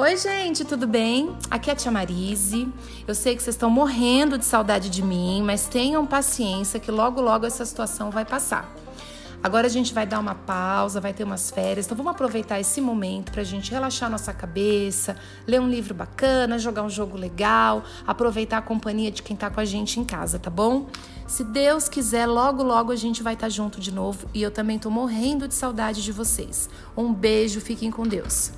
Oi, gente, tudo bem? Aqui é a Tia Marise. Eu sei que vocês estão morrendo de saudade de mim, mas tenham paciência que logo, logo essa situação vai passar. Agora a gente vai dar uma pausa, vai ter umas férias, então vamos aproveitar esse momento para a gente relaxar nossa cabeça, ler um livro bacana, jogar um jogo legal, aproveitar a companhia de quem tá com a gente em casa, tá bom? Se Deus quiser, logo, logo a gente vai estar tá junto de novo e eu também tô morrendo de saudade de vocês. Um beijo, fiquem com Deus.